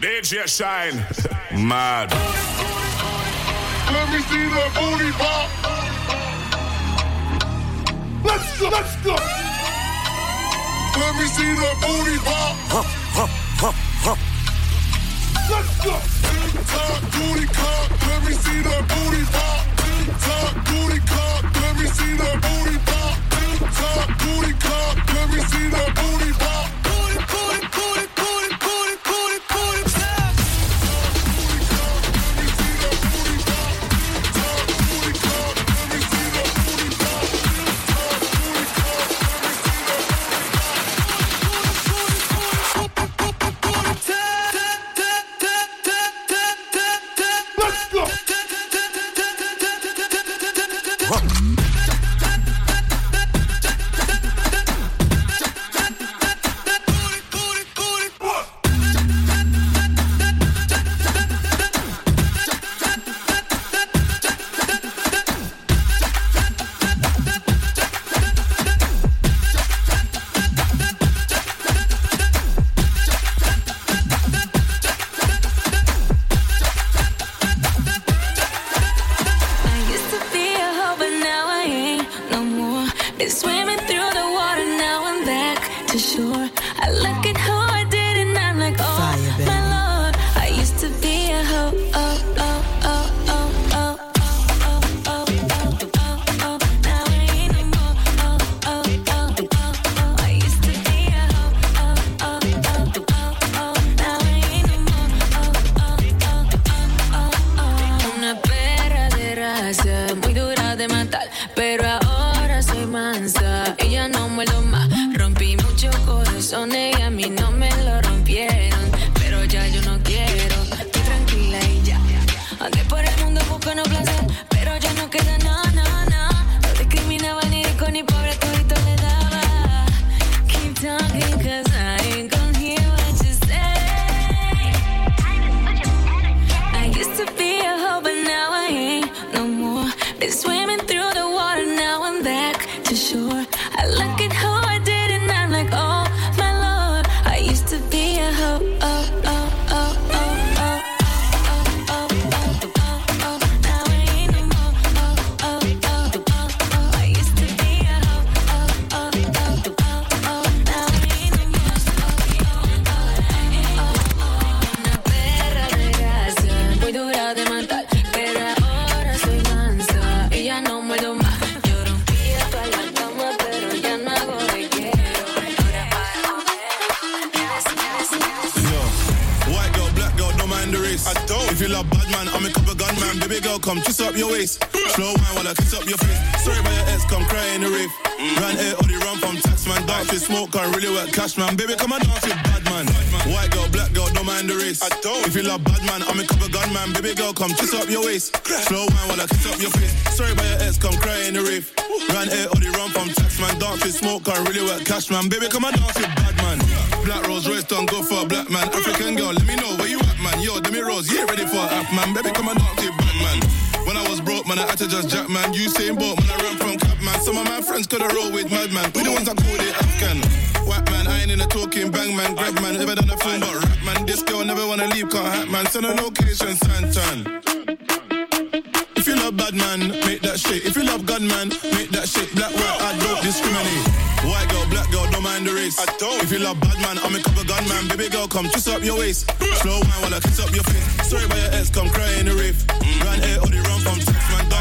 DJ Shynn. Mad. Let me see that booty pop. Let's go, let's go. Let me see that booty pop. Let's go. Top booty cock. Let me see that booty pop. Top booty cock. Let me see that booty pop. Top booty cock. Let me see that booty pop. Booty, booty, booty, booty, I I look at who I did, come twist up your waist. Slow wine while I kiss up your face. Sorry about your ex, come cry in the rave. Ran air or the run from tax man. Dark fish smoke, can't really work cash man. Baby, come and dance with bad man. White girl, black girl, don't mind the race. I don't. If you love bad man, I'm a couple gunman. Baby girl, come twist up your waist. Slow wine while I kiss up your face. Sorry about your ex, come cry in the rave. Ran air or the run from tax man. Dark fish smoke, can't really work cash man. Baby, come and dance with bad man. Black Rolls Royce don't go for a black man. African girl, let me know where you at, man. Yo, Demi Rose, yeah, ready for a app, man. Baby, come and dance with bad man. When I was broke, man, I had to just jack, man. You saying boat, man, I ran from cap, man. Some of my friends could have rolled with madman. We the ones that called it Afghan. White man, I ain't in a talking bang, man. Greg, man, never done a film but rap, man. This girl never wanna leave, can't hat, man. Send a location, Santan. If you love bad man, make that shit. If you love gun man, make that shit. Black, white, I don't discriminate. White girl, black girl, don't mind the race. I don't. If you love bad man, I'm a couple gun man. Baby girl, come twist up your waist. Slow wine while I kiss up your face. Sorry about your ex, come cry in the rave. Mm. Run air or the run from tax man.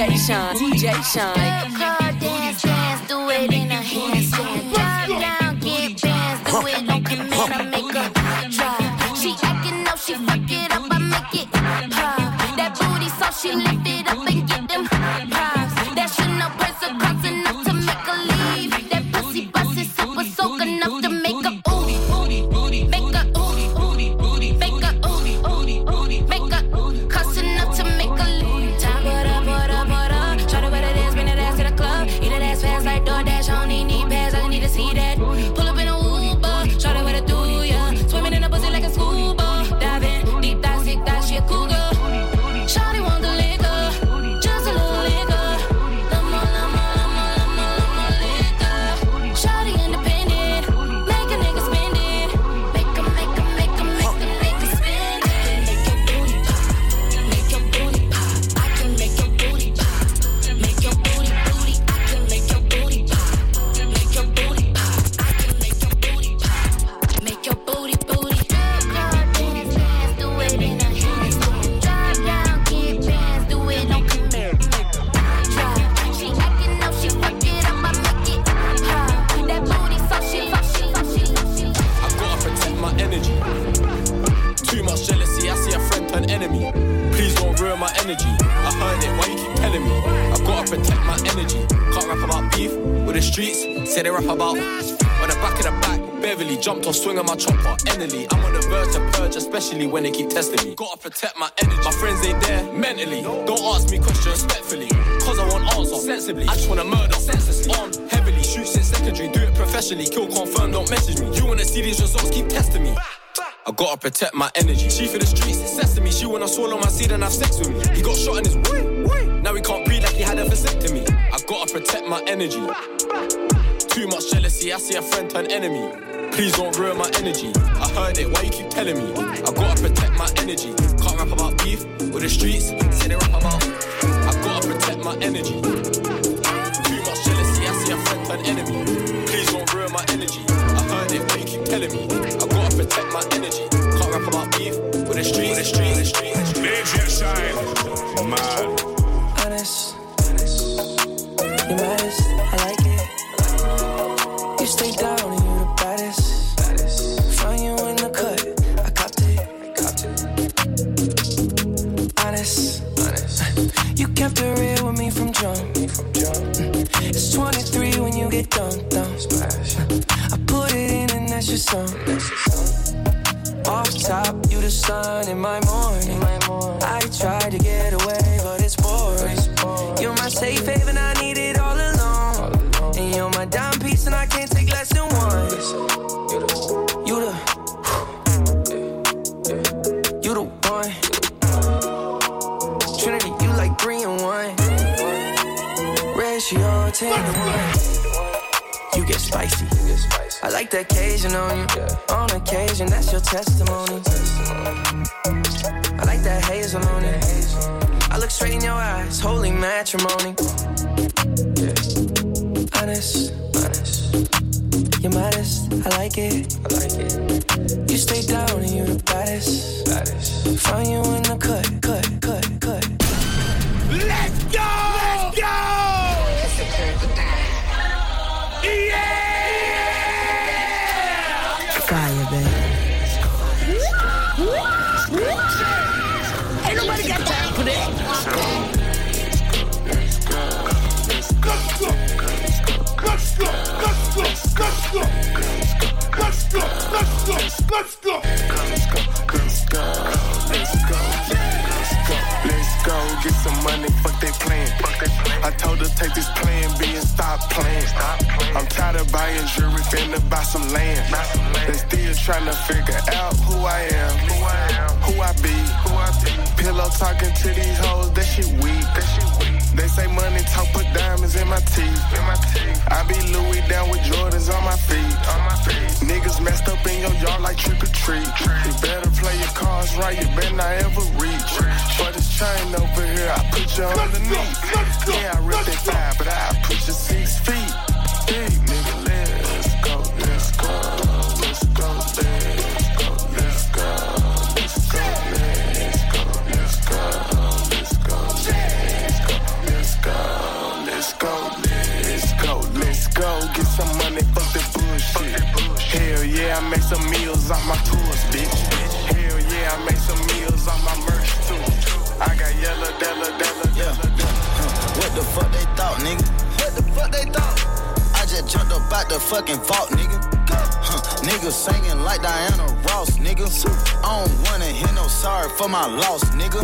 DJ Sean, DJ Sean. Car dance, dance, do it in a handstand. Drive down, get bands, do it on command. I make her drive. She acting up, she fuck it up, I make it pop. That booty so she lift it up and get them props. That shit no price of enough to make her leave. That pussy bust is super soak enough to make her especially when they keep testing me. Gotta protect my energy. My friends ain't there mentally. Don't ask me questions respectfully, cause I want answer sensibly. I just wanna murder senselessly. Armed heavily, shoot since secondary, do it professionally. Kill confirm, don't message me. You wanna see these results, keep testing me. I gotta protect my energy. She for the streets, sesame. She wanna swallow my seed and have sex with me. He got shot in his way, way. Now he can't breathe like he had a vasectomy. I gotta protect my energy. Too much jealousy, I see a friend turn enemy. Please don't ruin my energy. I heard it, why you keep telling me? I gotta protect my energy. Can't rap about beef with the streets, say they rap about. I gotta protect my energy. Too much jealousy, I see a friend turn enemy. Please don't ruin my energy. I heard it, why you keep telling me? I gotta protect my energy. Can't rap about beef with the streets, with the streets, with the streets. DJ Shynn. Mad. honest. You modest, your song. Off top, you the sun in my morning. I tried to get away, but it's boring. You're my safe haven, I need it all alone. And you're my dime piece, and I can't take less than one. You the, you the You the one. Trinity, you like three and one. Ratio ten to one. You get spicy. I like the occasion on you. On occasion, that's your testimony. I like that hazel on it. I look straight in your eyes, holy matrimony. Honest, honest. You're modest, I like it. I like it. You stay down and you're the baddest. baddest. Find you in the cut, cut, cut, cut. Let's go! Take this plan B and stop playing. I'm tired of buying jewelry, finna buy some land. Trying to figure out who I am, who I am, who I be. Pillow talking to these hoes, that shit weak. They say money talk, put diamonds in my teeth. I be Louis down with Jordans on my feet. on my feet. Niggas messed up in your yard like trick or treat. You better play your cards right, you better not ever reach. For this chain over here, I put you underneath. Yeah, I rip that five, but I put you six feet. Deep, make some meals off my tours, bitch. Hell yeah, I make some meals off my merch too. I got yellow, della, della, della, What the fuck they thought, nigga? What the fuck they thought? I just jumped up out the fucking vault, nigga. Huh, nigga singing like Diana Ross, nigga. I don't wanna hear no sorry for my loss, nigga.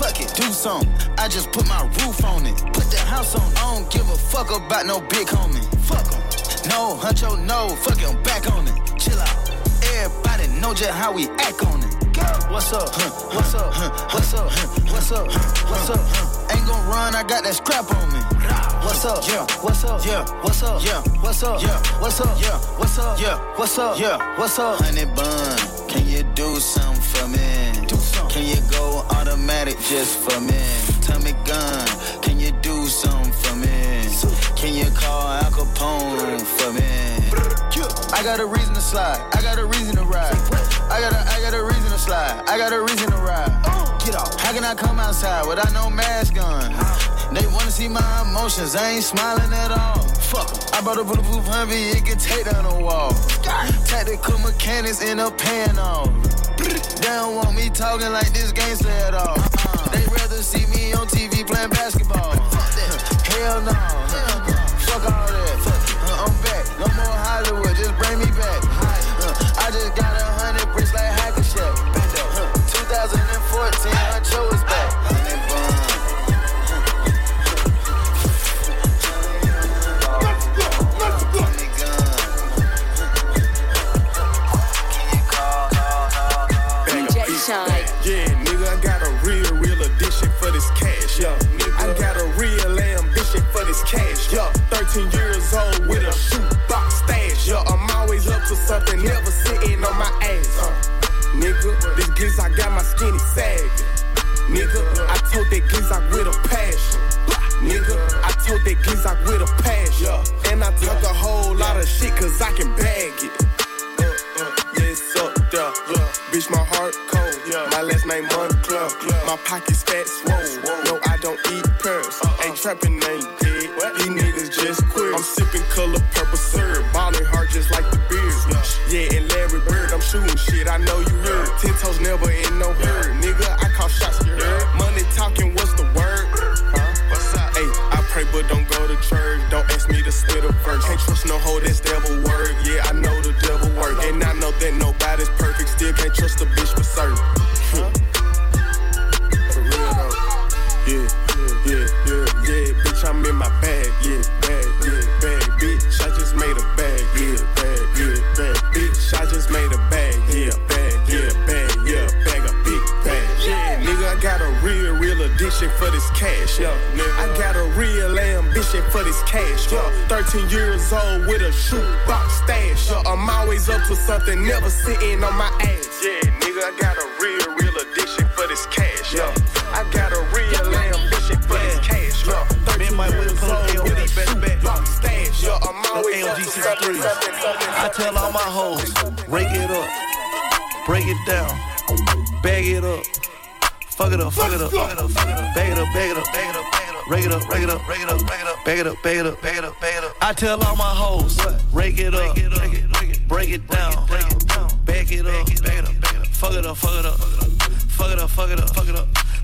Fuck it, do something. I just put my roof on it. Put the house on. I don't give a fuck about no big homie. Fuck 'em. No, huncho, no. Fuck back on it. Chill out. Know just how we act on it. What's up? What's up? What's up? What's up? What's up? Ain't gon' run, I got that scrap on me. What's up? Yeah. What's up? Yeah. What's up? Yeah. What's up? Yeah. What's up? Yeah. What's up? Yeah. What's up? Yeah. What's up? Honey bun, can you do something for me? Do something. Can you go automatic just for me? Tommy gun, can you do something for me? Can you call Al Capone for me? I got a reason to slide. I got a reason to ride. I got a, I got a reason to slide. I got a reason to ride. Get off. How can I come outside without no mask on? They wanna see my emotions. I ain't smiling at all. Fuck. I brought a bulletproof Humvee. It can take down a wall. Tactical mechanics in a pan off. They don't want me talking like this gangster at all. They rather see me on TV playing basketball. Hell no. Purple syrup. Hard just like the beers. Yeah, and Larry Bird, I'm shooting shit. I know you something, never sitting on my ass. Yeah, nigga, I got a real, real addiction for this cash. Yeah, I got a real ambition for this cash. Yeah, 13 years old with a shoebox stash. Yeah, I'm always up to something, something, something. I tell all my hoes, rake it up, break it down, bag it up, fuck it up, fuck it up, fuck it up, fuck it up, bag it up, bag it up, bag it up, bag it up, rake it up, rake it up, rake it up, rake it up, bag it up, bag it up, bag it up, bag it up. I tell all my hoes, rake it up, break it down, bag it up, fuck it up, fuck it up, fuck it up, fuck it up, fuck it up.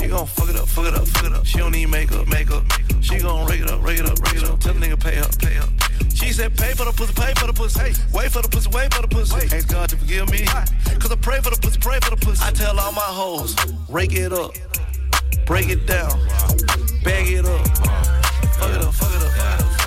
She gon' fuck it up, fuck it up, fuck it up. She don't need makeup, makeup. She gon' rake it up, rake it up, rake it up. Tell the nigga pay up, pay up. She said pay for the pussy, pay for the pussy. Hey, wait for the pussy, wait for the pussy. Ask God to forgive me. Cause I pray for the pussy, pray for the pussy. I tell all my hoes, rake it up, break it down, bag it up. Fuck it up, fuck it up, fuck it up.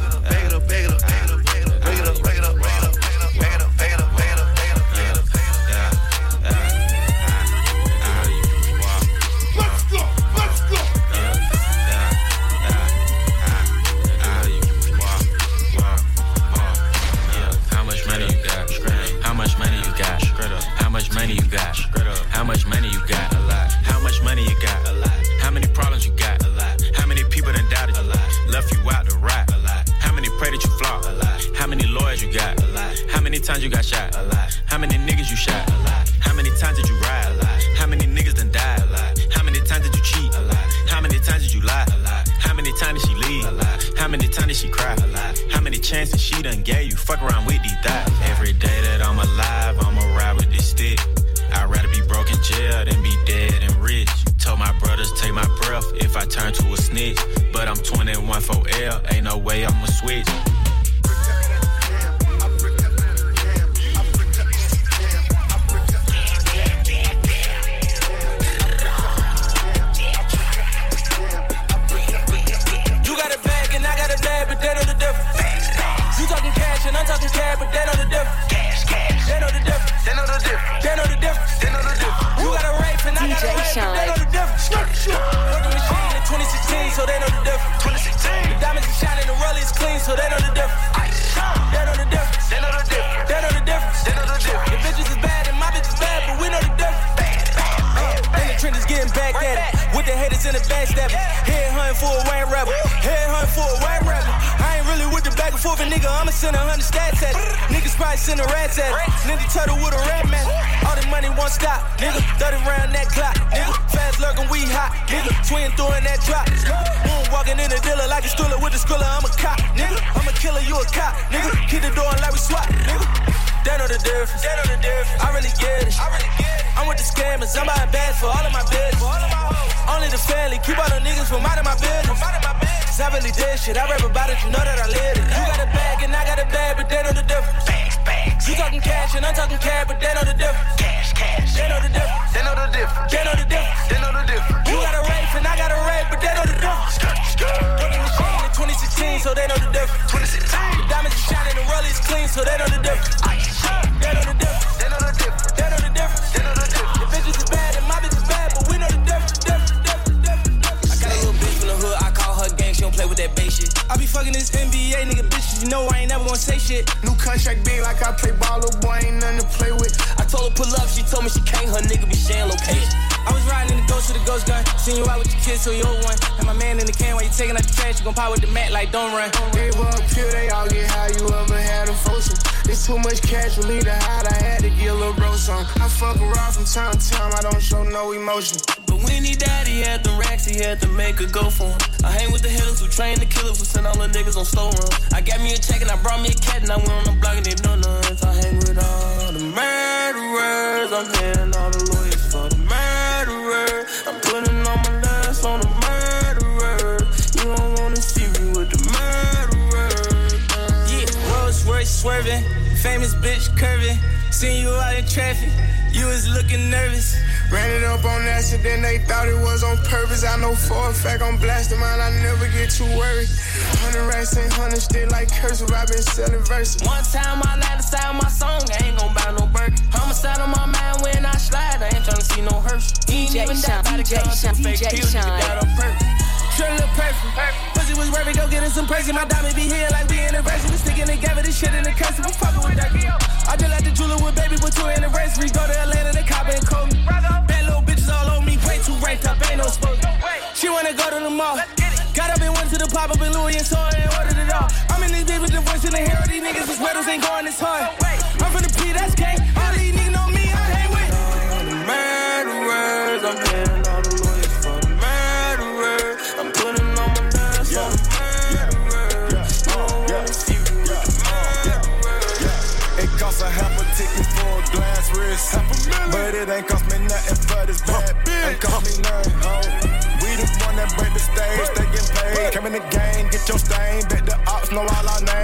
A rats at it. Ninja turtle with a rat man. All the money won't stop, nigga. 30 round that clock, nigga. Fast lurking, we hot, nigga. Twin throwing that drop. Moon walking in the dealer like a stroller with a stroller. I'm a cop, nigga. I'm a killer, you a cop, nigga. Keep the door and like we swap, nigga. They know the difference. They know the difference. I really get it. I really get it. I'm with the scammers. I'm buying bags for all of my business. Only the family. Keep all the niggas from out of my business. Cause I really did shit. I rap about it. You know that I live it. You got a bag and I got a bag, but they know the difference. Bags. You talking cash and I'm talking cash, but they know the difference. Cash, cash. They know the difference. They know the difference. They know the difference. They know the difference. You got a rape and I got a rape, but they know the difference. Working the so they know the difference. The diamonds are shining, and the rollies clean, so they know the difference. They know the difference. They know the difference. They know the difference. They know the difference. The bitches is bad and my bitch is bad, but we know the difference. difference, difference, difference. I got a little bitch from the hood, I call her gang, she don't play with that base shit. I be fucking this NBA nigga bitches, you know I ain't never gonna say shit. New contract big like I play ball, little boy ain't nothing to play with. I told her pull up, she told me she can't, her nigga be sharing location. I was riding in the ghost with the ghost gun, seen you out with your kids, so you old one. And my man in the can while you taking out the trash, you gon' pop with the mat like don't run. Gave up here, they all get how you ever had a foursome. It's too much me to hide, I had to get a little bro some. I fuck around from time to time, I don't show no emotion. When he died, he had the racks, he had to make a go for him. I hang with the hitters who train the killers who send all the niggas on slow run. I got me a check and I brought me a cat and I went on the block and they know none. I hang with all the murderers, I'm hitting all the lawyers for the murderer. I'm putting all my last on the murderer. You don't wanna see me with the murderer. Yeah, Rolls Royce swerving, famous bitch curving. Seen you out in traffic, you was looking nervous. Ran it up on accident, they thought it was on purpose. I know for a fact I'm blasting mine, I never get too worried. Hundred racks ain't hundred still like cursive, i been selling verses. One time I lied to style my song, I ain't gon' buy no burger. Homicide on my mind when I slide, I ain't tryna see no hearse. He ain't even Sean, that by the DJ gun, Sean, fake DJ pills, Sean. nigga got on purpose. Sure look perfect. Pussy was worth go get us some perks. My diamond be here like we anniversary. We sticking together, this shit in the curse. We fucking with that. I just like the jeweler with baby with two anniversaries. Go to Atlanta, the cop and call me. Bad little bitches all on me, way too ranked up, ain't no smoke. She wanna go to the mall. Got up and went to the pop up in Louis and saw and ordered it all. I'm in this bitch with the voice in the hair. These niggas, these weddles ain't going this hard. I'm from the P, that's gang. But it ain't cost me nothing for this bad Ain't cost me nothing, ho. We the one that break the stage, they get paid. Come in the game, get your stain. Bet the ops know all our names.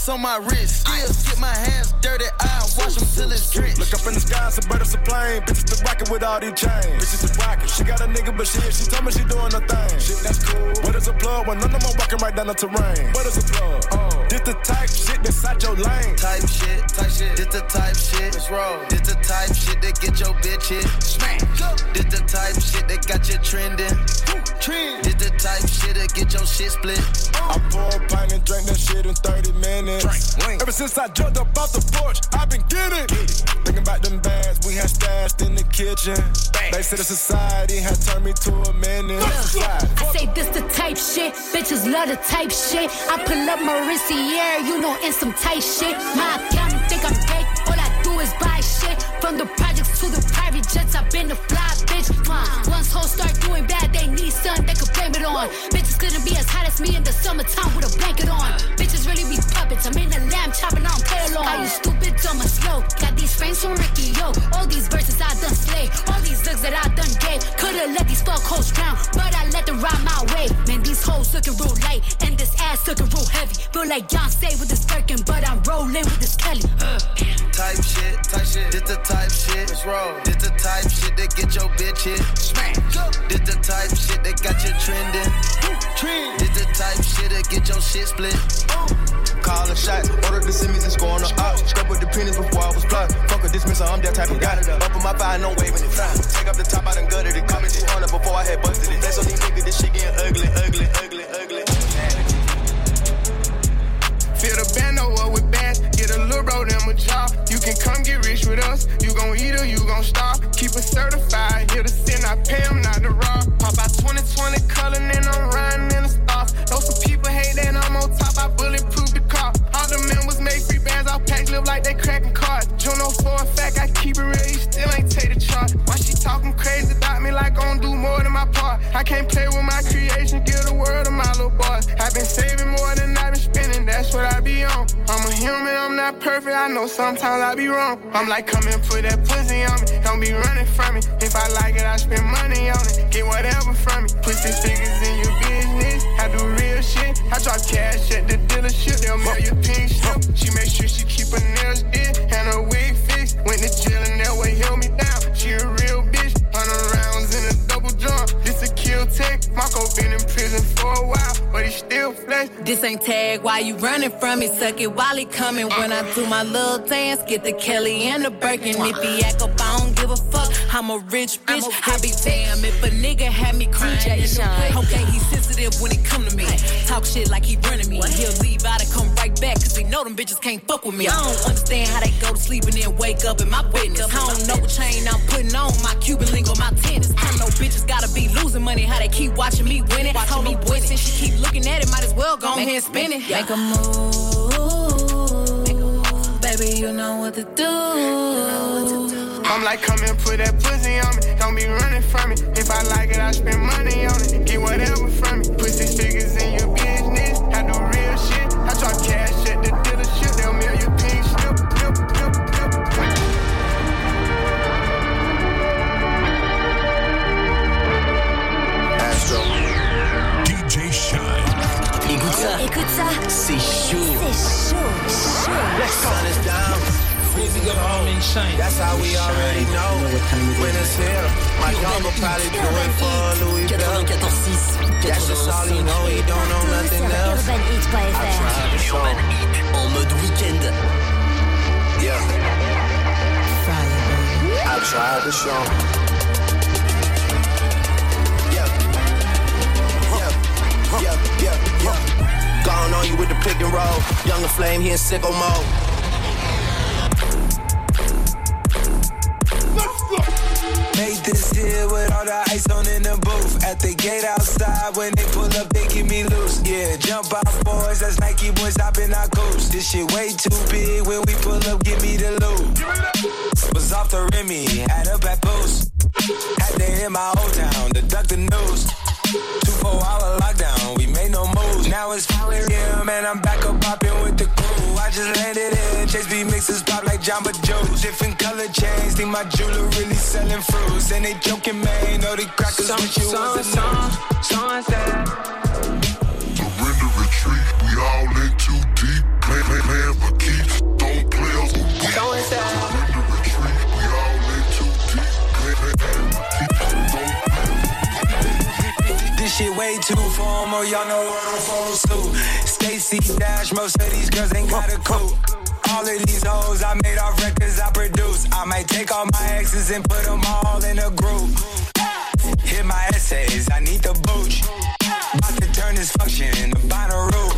Ice on my wrist. Still get my hands dirty, I wash them till it's drenched. Look up in the sky, some bird, it's a plane. Bitches the rockin' with all these chains. Bitches the rockin'. She got a nigga, but shit, she told me she doing her thing. Shit, that's cool. What is a plug when none of them walking right down the terrain? What is a plug? Oh, this the type shit that's out your lane. Type shit, type shit. This the type shit. Let's roll. This the type shit that get your bitch hit. Smack. This the type shit that got you trending. Trend. This the type shit that get your shit split. I pour a pint and drink that shit in 30 minutes. Ever since I jumped up off the porch, I've been getting. Thinking about them bags we had stashed in the kitchen. They said the society had turned me to a menace. I say this the type shit, bitches love the type shit. I pull up Mauricia, you know, in some tight shit. My accountant think I'm gay, up the top, I done gutted it. Call on it before I had busted it. That's on these niggas, this shit getting ugly, ugly, ugly, ugly. Fill the bando up with bands, get a little bro them a job. You can come get rich with us. You gon' eat or you gon' starve. Keep it certified, here to sin, I pay them not to rob. Pop out 2020 color, and I'm riding in the stars. Though some people hate that I'm on top, I bulletproof the car. All the men was made free bands, all packs live like they cracking cards. Juno oh for a fact, I keep it real, I can't play with my creation, give the world to my little boys. I've been saving more than I've been spending, that's what I be on. I'm a human, I'm not perfect, I know sometimes I be wrong. I'm like, come and put that pussy on me. Don't be running from me. If I like it, I spend money on it. Get whatever from me. Put six figures in your business. I do real shit. I drop cash you running from me? Suck it while he coming. When I do my little dance, get the Kelly and the Birkin. If he act up, I don't give a fuck. I'm a rich bitch. I be damn if a nigga had me crying. Okay, he sensitive when it come to me. Talk shit like he running me. He'll leave out and come back, cause he know them bitches can't fuck with me. I don't understand how they go to sleep and then wake up in my witness. I don't know what chain I'm putting on, my Cuban link on my tennis. I know bitches gotta be losing money, how they keep watching me win it. Hold me boy, since she keep looking at it, might as well go ahead and spin it. Make a move, baby, you know what to do. I'm like, come and put that pussy on me. Don't be running from me. If I like it, I spend money on it. Get whatever from me. Put That's how we already know when it's here. My dog will probably do it for Louis Bell. That's just all he know. He don't know nothing else. I tried to show. En mode week-end. Yeah. I tried to show. Yeah. Yeah. Yeah. Yeah. Yeah. Gone on you with the pick and roll. Young La Flame, he in sicko mode. With all the ice on in the booth. At the gate outside, when they pull up, they keep me loose. Yeah, jump out, boys. That's Nike boys hopping our coast. This shit way too big. When we pull up, give me the loot. Was off the Remy, had a back boost. Had to hit my old town to duck the news. Two four hour lockdown, we made no moves. Now it's 4 a.m. and I'm back up popping with the crew. I just landed in, Chase B mixes pop like Jamba Juice. Different color chains, think my jeweler really selling fruits. And they joking, man, know they crackers with you was a news. Surrender retreat. We all in too deep. Play, play, plan for keeps. Don't play us with we. Surrender retreat. We all in too deep. Play, play, plan for keeps. Don't This shit way too formal, y'all know what I'm supposed to. Stacy Dash, most of these girls ain't got a clue. All of these hoes I made off records I produce. I might take all my exes and put them all in a group. Hit my essays, I need the booch. About to turn this function into Bonnaroo.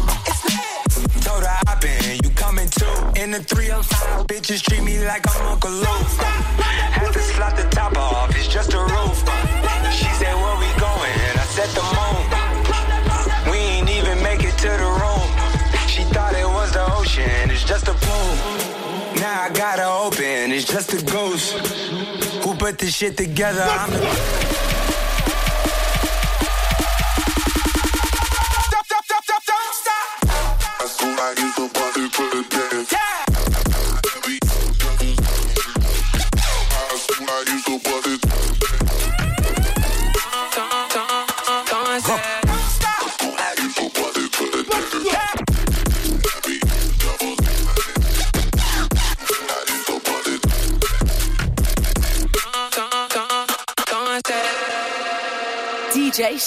Told her hop in, you coming too. In the 305, bitches treat me like I'm Uncle Luke. Had to slot the top off, just a ghost. Who put this shit together?